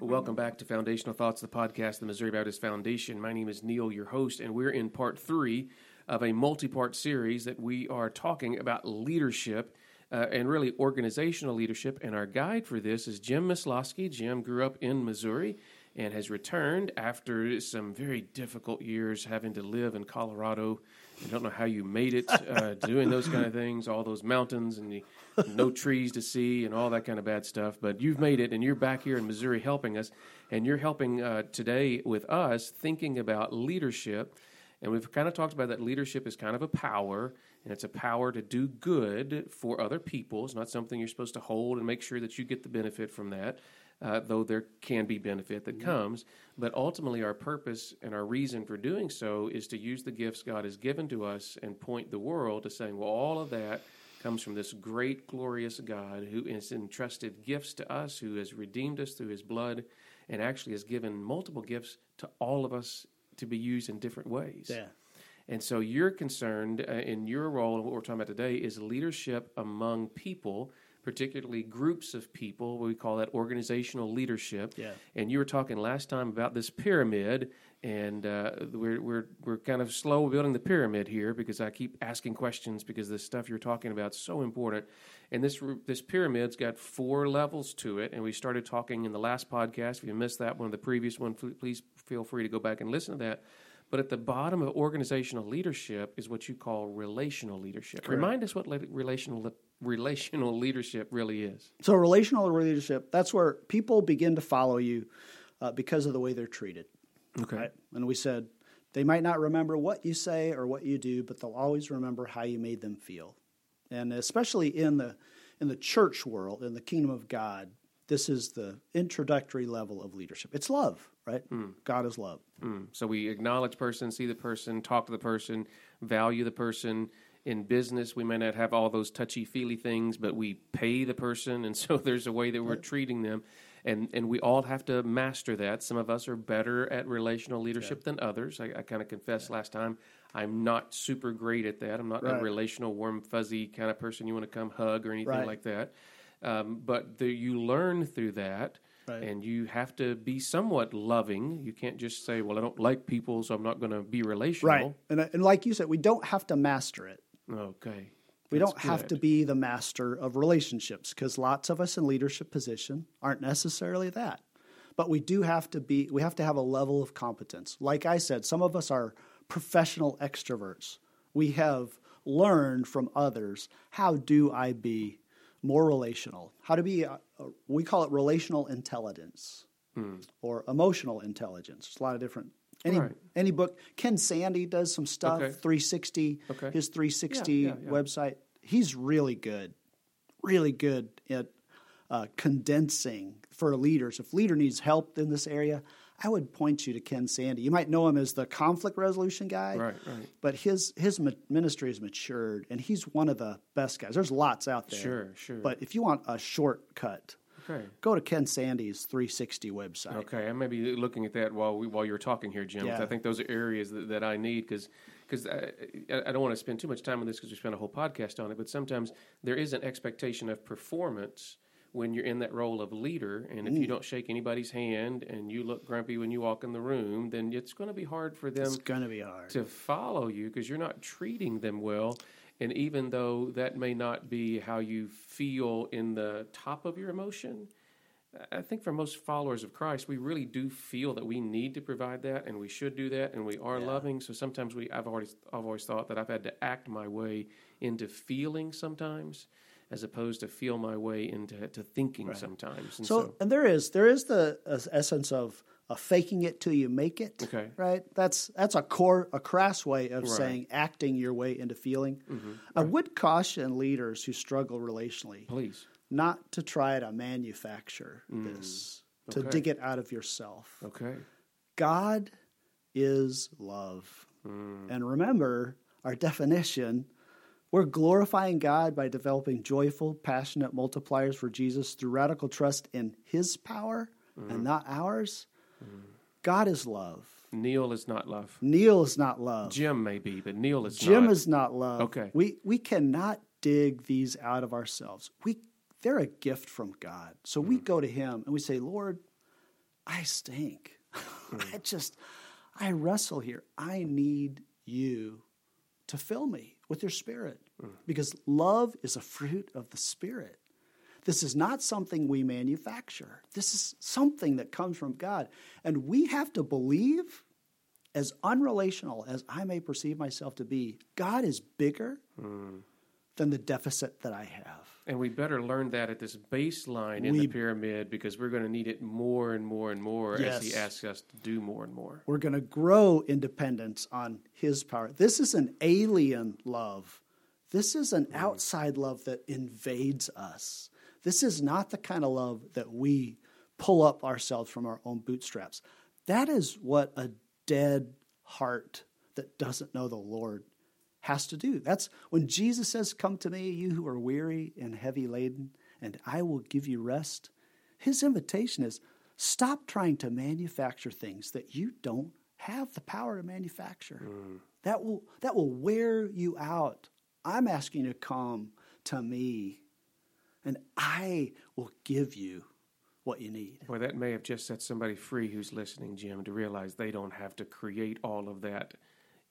Welcome back to Foundational Thoughts, the podcast, the Missouri Baptist Foundation. My name is Neil, your host, and we're in part three of a multi part series that we are talking about leadership uh, and really organizational leadership. And our guide for this is Jim Misloski. Jim grew up in Missouri and has returned after some very difficult years having to live in Colorado. I don't know how you made it uh, doing those kind of things, all those mountains and the, no trees to see and all that kind of bad stuff. But you've made it, and you're back here in Missouri helping us, and you're helping uh, today with us thinking about leadership. And we've kind of talked about that leadership is kind of a power, and it's a power to do good for other people. It's not something you're supposed to hold and make sure that you get the benefit from that uh, though there can be benefit that mm-hmm. comes. But ultimately, our purpose and our reason for doing so is to use the gifts God has given to us and point the world to saying, well, all of that comes from this great, glorious God who has entrusted gifts to us, who has redeemed us through his blood, and actually has given multiple gifts to all of us to be used in different ways. Yeah. And so you're concerned uh, in your role, and what we're talking about today is leadership among people particularly groups of people. We call that organizational leadership. Yeah. And you were talking last time about this pyramid, and uh, we're we're we're kind of slow building the pyramid here because I keep asking questions because the stuff you're talking about is so important. And this this pyramid's got four levels to it, and we started talking in the last podcast. If you missed that one, of the previous one, please feel free to go back and listen to that. But at the bottom of organizational leadership is what you call relational leadership. Correct. Remind us what relational relational leadership really is. So, relational leadership, that's where people begin to follow you uh, because of the way they're treated. Okay. Right? And we said they might not remember what you say or what you do, but they'll always remember how you made them feel. And especially in the in the church world, in the kingdom of God, this is the introductory level of leadership. It's love, right? Mm. God is love. Mm. So we acknowledge person, see the person, talk to the person, value the person. In business, we may not have all those touchy feely things, but we pay the person, and so there's a way that we're right. treating them, and and we all have to master that. Some of us are better at relational leadership yeah. than others. I, I kind of confessed yeah. last time I'm not super great at that. I'm not right. a relational, warm, fuzzy kind of person you want to come hug or anything right. like that. Um, but the, you learn through that. Right. And you have to be somewhat loving. You can't just say, "Well, I don't like people, so I'm not going to be relational." Right, and, uh, and like you said, we don't have to master it. Okay, we That's don't good. have to be the master of relationships because lots of us in leadership position aren't necessarily that. But we do have to be. We have to have a level of competence. Like I said, some of us are professional extroverts. We have learned from others how do I be more relational. How to be, we call it relational intelligence mm. or emotional intelligence. There's a lot of different. Any right. any book. Ken Sande does some stuff. Okay. 360. Okay. His 360 yeah, yeah, yeah. website. He's really good, really good at uh, condensing for leaders. If leader needs help in this area, I would point you to Ken Sande. You might know him as the conflict resolution guy, right? Right. But his his ministry has matured, and he's one of the best guys. There's lots out there, sure, sure. But if you want a shortcut, okay. go to Ken Sande's 360 website. Okay, I may be looking at that while we, while you're talking here, Jim. Yeah. I think those are areas that, that I need because because I, I, don't want to spend too much time on this because we spent a whole podcast on it. But sometimes there is an expectation of performance when you're in that role of leader. And if mm. you don't shake anybody's hand and you look grumpy when you walk in the room, then it's going to be hard for them. It's going to be hard to follow you because you're not treating them well. And even though that may not be how you feel in the top of your emotion, I think for most followers of Christ, we really do feel that we need to provide that, and we should do that, and we are yeah. loving. So sometimes we, I've always, I've always thought that I've had to act my way into feeling sometimes, as opposed to feel my way into to thinking right. sometimes. And so, so, and there is there is the uh, essence of uh, faking it till you make it. Okay, right. That's that's a core a crass way of right. saying acting your way into feeling. Mm-hmm. I right. would caution leaders who struggle relationally, please, not to try to manufacture mm. this to dig it out of yourself. Okay, God is love, mm. and remember our definition we're glorifying God by developing joyful, passionate multipliers for Jesus through radical trust in His power mm. and not ours. Mm. God is love. Neil is not love. Neil is not love. Jim may be, but Neil is Jim not. is not love. Okay. We we cannot dig these out of ourselves. We they're a gift from God. So we go to him and we say, "Lord, I stink. I just I wrestle here. I need you to fill me with your spirit because love is a fruit of the spirit. This is not something we manufacture. This is something that comes from God. And we have to believe, as unrelational as I may perceive myself to be, God is bigger hmm. Than the deficit that I have. And we better learn that at this baseline in the pyramid because we're going to need it more and more and more as he asks us to do more and more. We're going to grow independence on His power. This is an alien love. This is an mm. outside love that invades us. This is not the kind of love that we pull up ourselves from our own bootstraps. That is what a dead heart that doesn't know the Lord has to do. That's when Jesus says, Come to me, you who are weary and heavy laden, and I will give you rest. His invitation is stop trying to manufacture things that you don't have the power to manufacture. Mm. That will that will wear you out. I'm asking you to come to me, and I will give you what you need. Boy, that may have just set somebody free who's listening, Jim, to realize they don't have to create all of that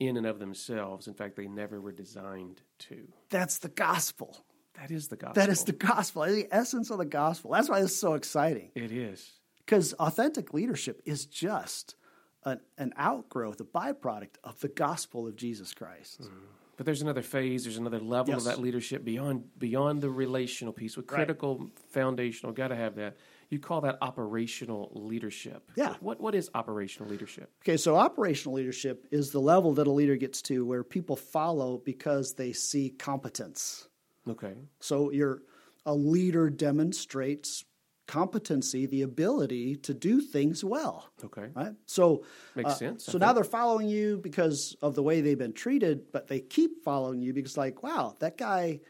in and of themselves. In fact, they never were designed to. That's the gospel. That is the gospel. That is the gospel. The essence of the gospel. That's why it's so exciting. It is. Because authentic leadership is just an, an outgrowth, a byproduct of the gospel of Jesus Christ. Mm. But there's another phase. There's another level Yes. of that leadership beyond beyond the relational piece. With Right. critical, foundational, got to have that. You call that operational leadership. Yeah. What what is operational leadership? Okay, so operational leadership is the level that a leader gets to where people follow because they see competence. Okay. So you're a leader demonstrates competency, the ability to do things well. Okay. Right? So Makes uh, sense, I So now think. they're following you because of the way they've been treated, but they keep following you because like, wow, that guy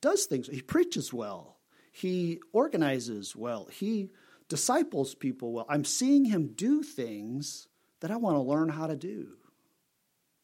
does things. He preaches well. He organizes well. He disciples people well. I'm seeing him do things that I want to learn how to do.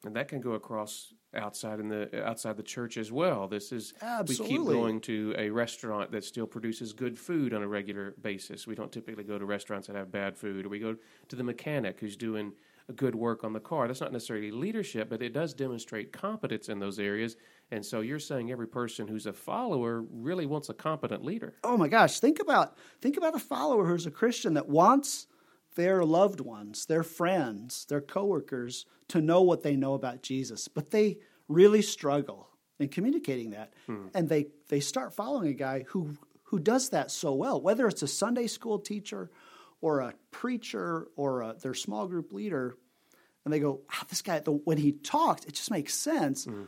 And that can go across outside in the outside the church as well. This is we keep going to a restaurant that still produces good food on a regular basis. We don't typically go to restaurants that have bad food, or we go to the mechanic who's doing good work on the car. That's not necessarily leadership, but it does demonstrate competence in those areas. And so you're saying every person who's a follower really wants a competent leader. Oh my gosh, think about think about a follower who's a Christian that wants their loved ones, their friends, their coworkers to know what they know about Jesus, but they really struggle in communicating that. Hmm. And they they start following a guy who who does that so well, whether it's a Sunday school teacher or a preacher or a, their small group leader, and they go, wow, this guy, the, when he talks, it just makes sense mm.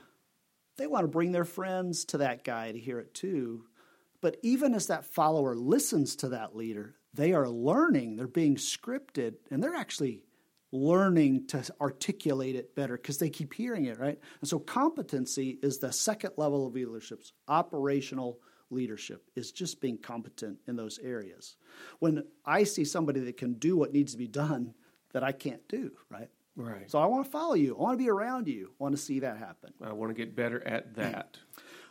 they want to bring their friends to that guy to hear it too. But even as that follower listens to that leader, they are learning, they're being scripted, and they're actually learning to articulate it better because they keep hearing it, right? And so competency is the second level of leadership's operational leadership is just being competent in those areas. When I see somebody that can do what needs to be done that I can't do, right? Right. So I want to follow you. I want to be around you. I want to see that happen. I want to get better at that.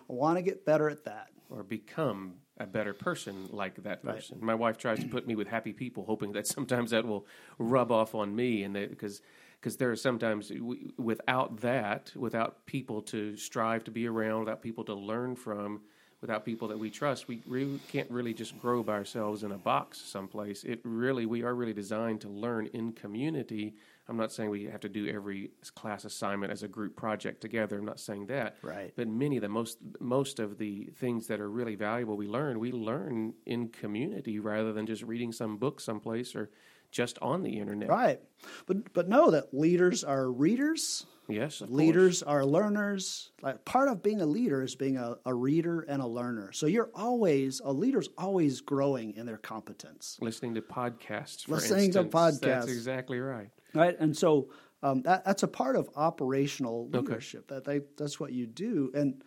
I want to get better at that. or become a better person like that person. My wife tries to put me with happy people, hoping that sometimes that will rub off on me, and because because there are sometimes without that, without people to strive to be around, without people to learn from, without people that we trust, we really can't really just grow by ourselves in a box someplace. It really we are really designed to learn in community. I'm not saying we have to do every class assignment as a group project together. I'm not saying that. Right. But many of the most most of the things that are really valuable we learn, we learn in community rather than just reading some book someplace or just on the internet. Right. But but know that leaders are readers. Yes, Leaders are learners. Like part of being a leader is being a, a reader and a learner. So you're always a leader's always growing in their competence. Listening to podcasts. For Listening to instance. That's podcasts. exactly right. Right. And so um, that, that's a part of operational leadership. That they, that's what you do. And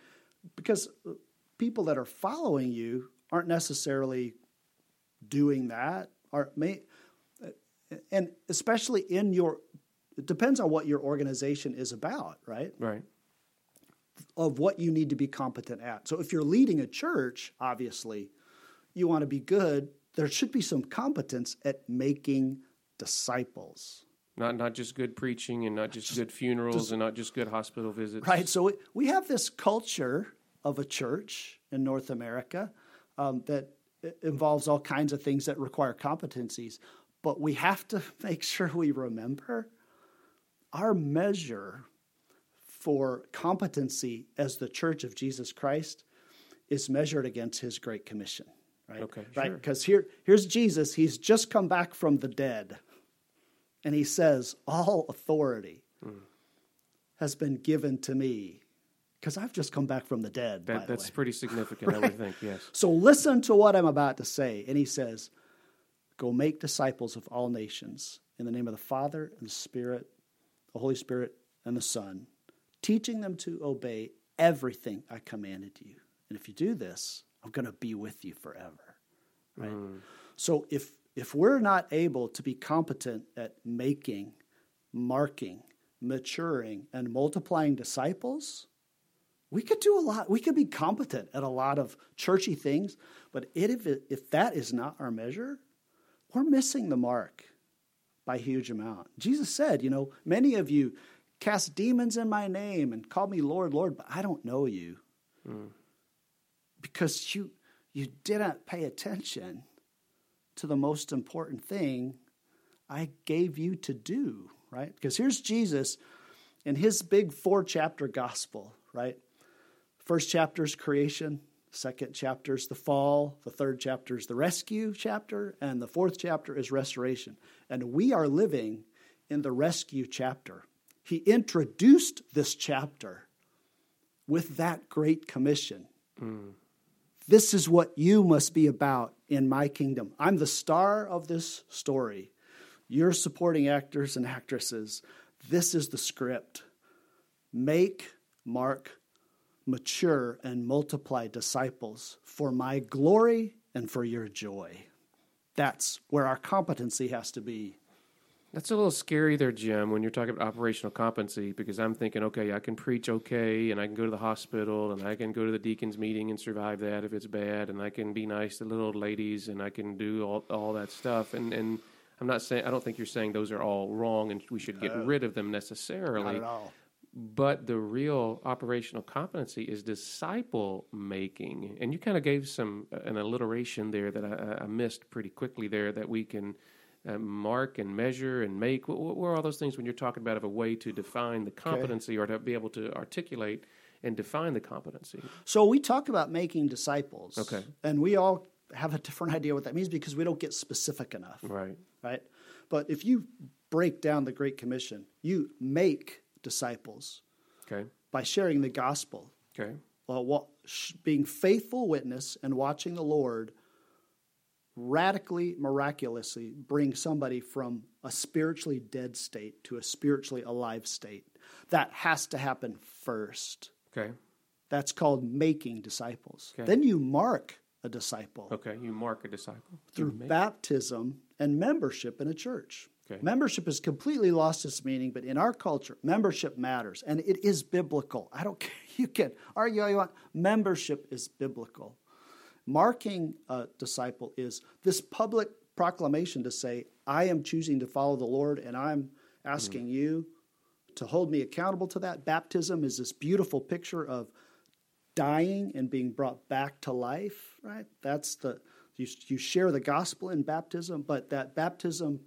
because people that are following you aren't necessarily doing that, or may, and especially in your, it depends on what your organization is about, right? Right. of what you need to be competent at. So if you're leading a church, obviously, you want to be good, there should be some competence at making disciples. Not not just good preaching and not just good funerals just- and not just good hospital visits. Right. So we- we have this culture of a church in North America um, that involves all kinds of things that require competencies. But we have to make sure we remember our measure for competency as the church of Jesus Christ is measured against his great commission. Right. Okay, Right. sure. Because here, here's Jesus. He's just come back from the dead. And he says, All authority hmm. has been given to me because I've just come back from the dead. by That, that's pretty significant, I would think. Yes. So listen to what I'm about to say. And he says, Go make disciples of all nations in the name of the Father and the Spirit, the Holy Spirit and the Son, teaching them to obey everything I commanded you. And if you do this, I'm going to be with you forever. Right? Hmm. So if if we're not able to be competent at making, marking, maturing, and multiplying disciples, we could do a lot. We could be competent at a lot of churchy things, but it, if, it, if that is not our measure, we're missing the mark by a huge amount. Jesus said, you know, many of you cast demons in my name and call me Lord, Lord, but I don't know you hmm. because you you didn't pay attention to the most important thing I gave you to do, right? Because here's Jesus in his big four chapter gospel, right? First chapter is creation, second chapter is the fall, the third chapter is the rescue chapter, and the fourth chapter is restoration. And we are living in the rescue chapter. He introduced this chapter with that great commission. This is what you must be about in my kingdom. I'm the star of this story. You're supporting actors and actresses. This is the script. Make, mark, mature, and multiply disciples for my glory and for your joy. That's where our competency has to be. That's a little scary there, Jim, when you're talking about operational competency, because I'm thinking, okay, I can preach okay, and I can go to the hospital, and I can go to the deacon's meeting and survive that if it's bad, and I can be nice to little old ladies, and I can do all, all that stuff. And, and I'm not saying, I don't think you're saying those are all wrong and we should get rid of them necessarily. Not at all. But the real operational competency is disciple making, and you kind of gave some an alliteration there that I, I missed pretty quickly there that we can uh, mark and measure and make. What, what are all those things when you're talking about of a way to define the competency or to be able to articulate and define the competency? So we talk about making disciples. Okay. And we all have a different idea what that means because we don't get specific enough. Right. right? But if you break down the Great Commission, you make disciples Okay. by sharing the gospel, Okay. uh, wa- sh- being faithful witness and watching the Lord radically, miraculously bring somebody from a spiritually dead state to a spiritually alive state. That has to happen first. Okay. That's called making disciples. Okay. Then you mark a disciple Okay. You mark a disciple through baptism and membership in a church. Okay. Membership has completely lost its meaning, but in our culture, membership matters, and it is biblical. I don't care. You can argue all you want. Membership is biblical. Marking a disciple is this public proclamation to say, I am choosing to follow the Lord, and I'm asking mm. you to hold me accountable to that. Baptism is this beautiful picture of dying and being brought back to life, right? That's the you, you share the gospel in baptism, but that baptism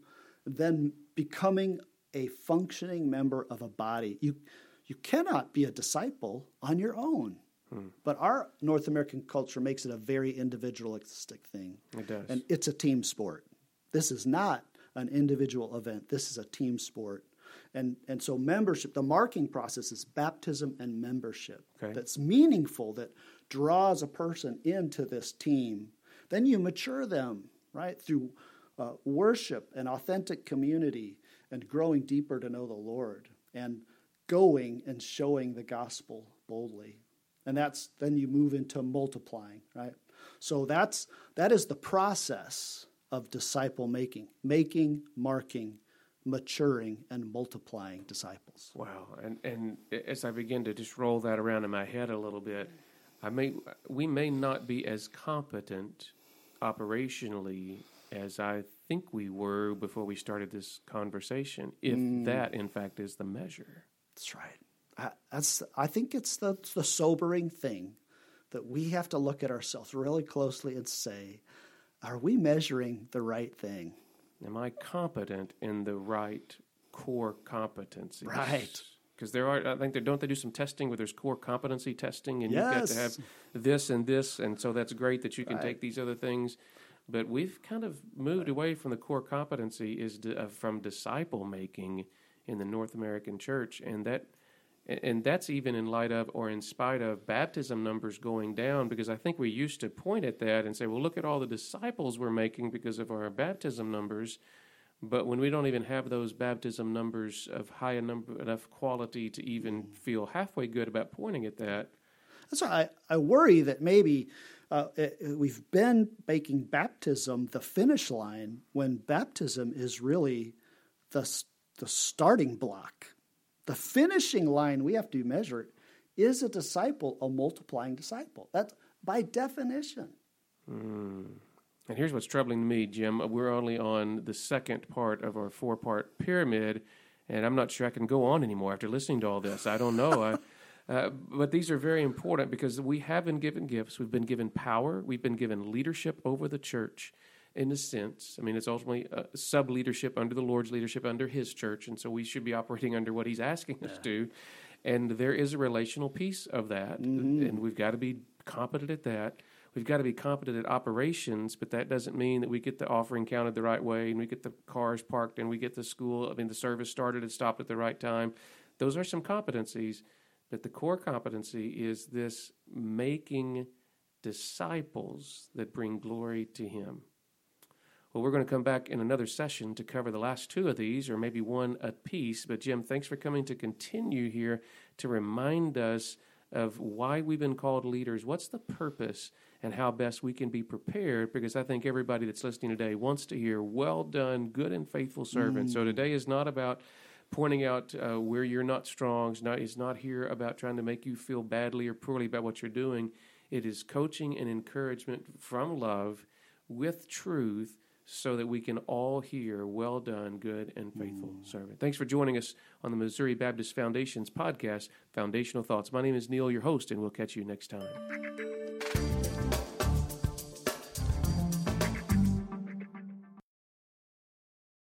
then becoming a functioning member of a body. You you cannot be a disciple on your own. Hmm. But our North American culture makes it a very individualistic thing. It does. And it's a team sport. This is not an individual event. This is a team sport. And, and so membership, the marking process is baptism and membership. Okay. That's meaningful, that draws a person into this team. Then you mature them, right, through uh, worship and authentic community and growing deeper to know the Lord and going and showing the gospel boldly. And that's then you move into multiplying, right? So that's that is the process of disciple making, making, marking, maturing and multiplying disciples. Wow. And and as I begin to just roll that around in my head a little bit, I may we may not be as competent operationally as I think we were before we started this conversation, if mm. that in fact is the measure. That's right. I, that's I think it's the the sobering thing that we have to look at ourselves really closely and say, are we measuring the right thing? Am I competent in the right core competencies? Right. Because there are, I think, they don't they do some testing where there's core competency testing, and yes. you've got to have this and this, and so that's great that you can right. take these other things. But we've kind of moved right. away from the core competency is di- uh, from disciple making in the North American church, and that and that's even in light of or in spite of baptism numbers going down because i think we used to point at that and say well look at all the disciples we're making because of our baptism numbers but when we don't even have those baptism numbers of high enough, enough quality to even feel halfway good about pointing at that that's why I, I worry that maybe uh, it, we've been making baptism the finish line when baptism is really the, the starting block the finishing line we have to measure is a disciple a multiplying disciple. That's by definition. Mm. And here's what's troubling me, Jim. We're only on the second part of our four part pyramid, and I'm not sure I can go on anymore after listening to all this. I don't know. I, uh, but these are very important because we have been given gifts. We've been given power. We've been given leadership over the church in a sense. I mean, it's ultimately sub leadership under the Lord's leadership under His church, and so we should be operating under what He's asking yeah. us to. And there is a relational piece of that, mm-hmm. and we've got to be competent at that. We've got to be competent at operations, but that doesn't mean that we get the offering counted the right way, and we get the cars parked, and we get the school. I mean, the service started and stopped at the right time. Those are some competencies, but the core competency is this making disciples that bring glory to Him. Well, we're going to come back in another session to cover the last two of these, or maybe one a piece. But, Jim, thanks for coming to continue here to remind us of why we've been called leaders. What's the purpose and how best we can be prepared? Because I think everybody that's listening today wants to hear, well done, good and faithful servant. Mm. So, today is not about pointing out uh, where you're not strong. It's not, it's not here about trying to make you feel badly or poorly about what you're doing. It is coaching and encouragement from love with truth so that we can all hear, Well done, good and faithful mm. servant. Thanks for joining us on the Missouri Baptist Foundation's podcast, Foundational Thoughts. My name is Neil, your host, and we'll catch you next time.